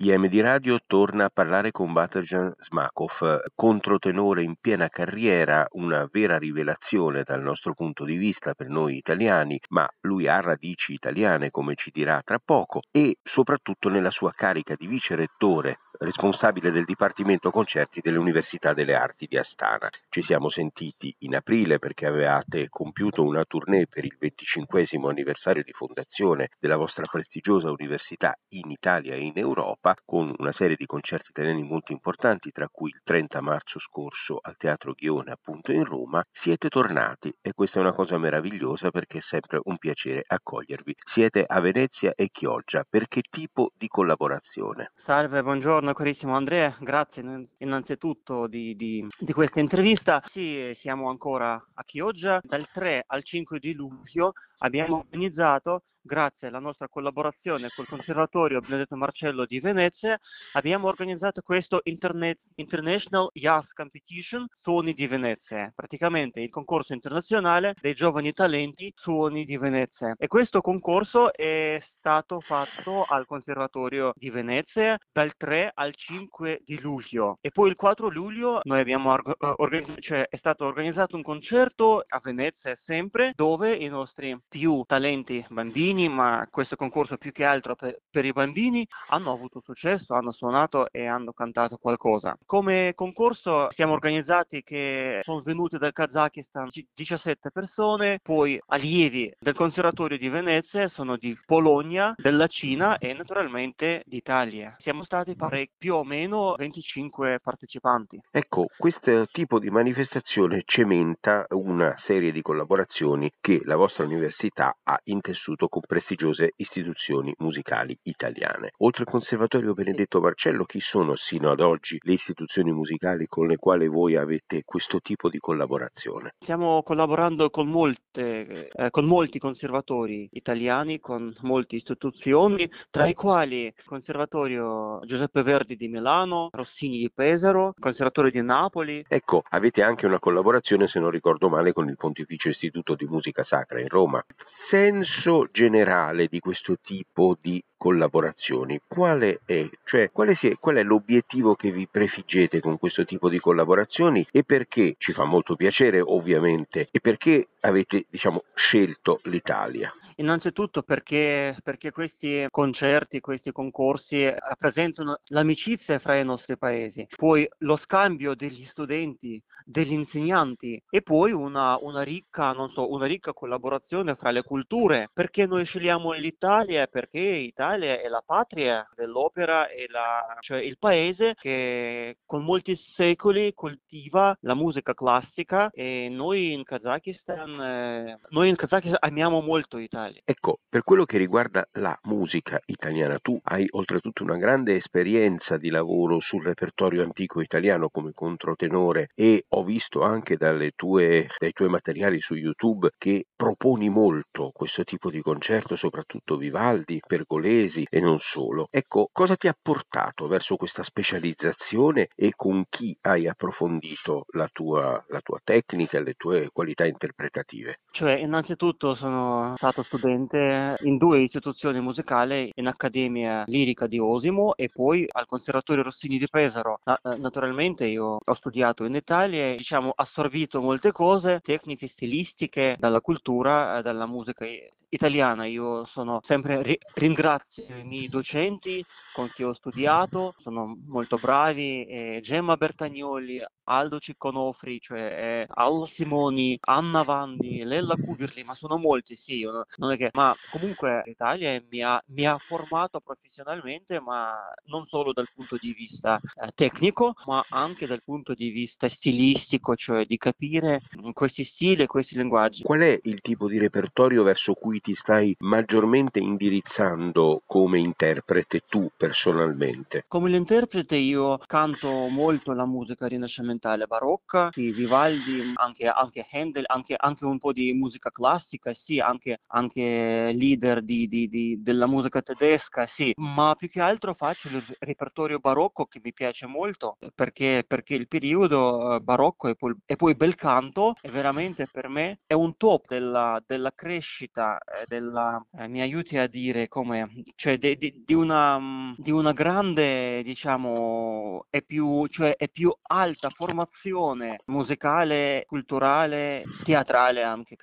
IMD Radio torna a parlare con Baterjan Smakov, controtenore in piena carriera, una vera rivelazione dal nostro punto di vista per noi italiani, ma lui ha radici italiane come ci dirà tra poco e soprattutto nella sua carica di vice rettore responsabile del Dipartimento Concerti dell'Università delle Arti di Astana. Ci siamo sentiti in aprile perché avevate compiuto una tournée per il 25 anniversario di fondazione della vostra prestigiosa università in Italia e in Europa con una serie di concerti italiani molto importanti tra cui il 30 marzo scorso al Teatro Ghione appunto in Roma. Siete tornati e questa è una cosa meravigliosa perché è sempre un piacere accogliervi. Siete a Venezia e Chioggia. Per che tipo di collaborazione? Salve, buongiorno Buongiorno carissimo Andrea, grazie innanzitutto di, di, di, questa intervista. Sì, siamo ancora a Chioggia, dal 3 al 5 di luglio abbiamo organizzato grazie alla nostra collaborazione col Conservatorio Benedetto Marcello di Venezia, abbiamo organizzato questo Internet, International Jazz Competition Suoni di Venezia, praticamente il concorso internazionale dei giovani talenti Suoni di Venezia. E questo concorso è stato fatto al Conservatorio di Venezia dal 3 al 5 di luglio e poi il 4 luglio noi abbiamo organizzato, cioè è stato organizzato un concerto a Venezia sempre dove i nostri più talenti bambini ma questo concorso più che altro per, per, i bambini, hanno avuto successo, hanno suonato e hanno cantato qualcosa. Come concorso siamo organizzati che sono venute dal Kazakistan 17 persone, poi allievi del Conservatorio di Venezia sono di Polonia, della Cina e naturalmente d'Italia. Siamo stati parecchi, più o meno 25 partecipanti. Ecco, questo tipo di manifestazione cementa una serie di collaborazioni che la vostra università ha intessuto con prestigiose istituzioni musicali italiane. Oltre al Conservatorio Benedetto Marcello, chi sono sino ad oggi le istituzioni musicali con le quali voi avete questo tipo di collaborazione? Stiamo collaborando con, molte, eh, con molti conservatori italiani, con molte istituzioni, tra i quali il Conservatorio Giuseppe Verdi di Milano, Rossini di Pesaro, il Conservatorio di Napoli. Ecco, avete anche una collaborazione, se non ricordo male, con il Pontificio Istituto di Musica Sacra in Roma. Senso generale di questo tipo di collaborazioni, quale è, cioè, quale è, qual è l'obiettivo che vi prefiggete con questo tipo di collaborazioni e perché ci fa molto piacere ovviamente e perché avete diciamo, scelto l'Italia? Innanzitutto perché, perché, questi concerti, questi concorsi rappresentano l'amicizia fra i nostri paesi, poi lo scambio degli studenti, degli insegnanti e poi una, una, ricca, so, una ricca, collaborazione fra le culture. Perché noi scegliamo l'Italia? Perché l'Italia è la patria dell'opera, è la, cioè il paese che con molti secoli coltiva la musica classica e noi in Kazakistan, eh, noi in Kazakistan amiamo molto l'Italia. Italia. Ecco, per quello che riguarda la musica italiana, tu hai oltretutto una grande esperienza di lavoro sul repertorio antico italiano come controtenore e ho visto anche tue, dai tuoi materiali su YouTube che proponi molto questo tipo di concerto, soprattutto Vivaldi, Pergolesi e non solo. Ecco, cosa ti ha portato verso questa specializzazione e con chi hai approfondito la tua, la tua tecnica e le tue qualità interpretative? Cioè, innanzitutto sono stato studente in due istituzioni musicali, in Accademia Lirica di Osimo e poi al Conservatorio Rossini di Pesaro. Eh, naturalmente io ho studiato in Italia e diciamo assorbito molte cose, tecniche stilistiche, dalla cultura, eh, dalla musica italiana. Io sono sempre ri- ringrazio i miei docenti con chi ho studiato, sono molto bravi, eh, Gemma Bertagnoli, Aldo Cicconofri, cioè eh, Alla Simoni, Anna Vandi, Lella Cubirli, ma sono molti, sì, non è che, ma comunque l'Italia mi ha, mi ha formato professionalmente, ma non solo dal punto di vista eh, tecnico, ma anche dal punto di vista stilistico, cioè di capire questi stili e questi linguaggi. Qual è il tipo di repertorio verso cui ti stai maggiormente indirizzando come interprete tu personalmente? Come l'interprete io canto molto la musica rinascimentale barocca, sì, Vivaldi, anche, anche Handel, anche, anche, un po' di musica classica, sì, anche, anche leader di, di, di, della musica tedesca, sì, ma più che altro faccio il repertorio barocco che mi piace molto perché, perché il periodo eh, barocco e poi, e poi bel canto è veramente per me è un top del della, della crescita, della, eh, mi aiuti a dire come, cioè di, di, di, una, di una grande, diciamo, e più, cioè è più alta formazione musicale, culturale, teatrale anche,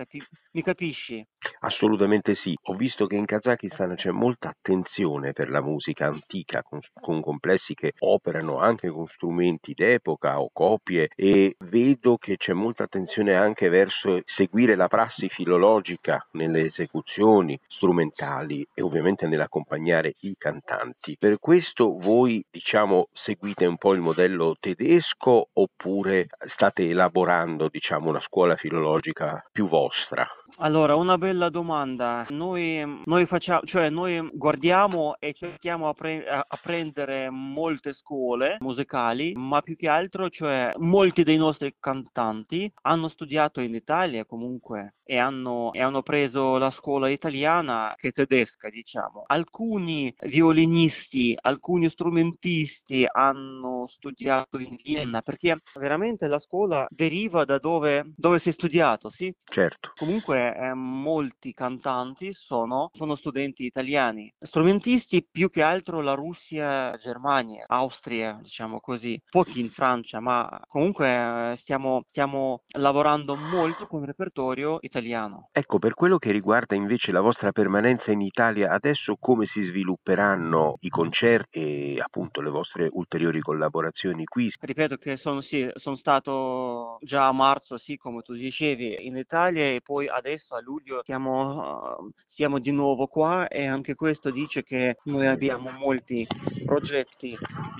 mi capisci? Assolutamente sì. Ho visto che in Kazakistan c'è molta attenzione per la musica antica, con, con complessi che operano anche con strumenti d'epoca o copie e vedo che c'è molta attenzione anche verso seguire la prassi filologica nelle esecuzioni strumentali e ovviamente nell'accompagnare i cantanti. Per questo voi diciamo seguite un po' il modello tedesco oppure state elaborando diciamo una scuola filologica più vostra? Allora, una bella domanda. Noi, noi, facciamo, cioè noi guardiamo e cerchiamo a, pre- a, prendere molte scuole musicali, ma più che altro, cioè, molti dei nostri cantanti hanno studiato in Italia comunque e hanno, e hanno preso la scuola italiana che è tedesca, diciamo. Alcuni violinisti, alcuni strumentisti hanno studiato in Vienna perché veramente la scuola deriva da dove, dove si è studiato, sì? Certo. Comunque eh, molti cantanti sono, sono, studenti italiani, strumentisti più che altro la Russia, Germania, Austria, diciamo così, pochi in Francia, ma comunque eh, stiamo, stiamo lavorando molto con il repertorio italiano. Ecco, per quello che riguarda invece la vostra permanenza in Italia, adesso come si svilupperanno i concerti e appunto le vostre ulteriori collaborazioni qui? Ripeto che sono, sì, sono stato già a marzo, sì, come tu dicevi, in Italia e poi adesso a luglio siamo, siamo di nuovo qua e anche questo dice che noi abbiamo molti progetti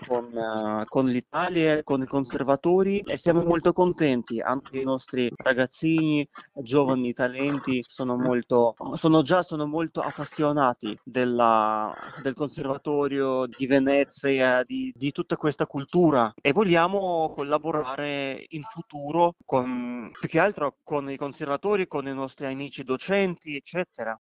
con, uh, con l'Italia, con i conservatori e siamo molto contenti, anche i nostri ragazzini, giovani talenti sono, molto, sono già sono molto appassionati della, del conservatorio di Venezia, di, di tutta questa cultura e vogliamo collaborare in futuro con, più che altro con i conservatori, con i nostri amici docenti, eccetera.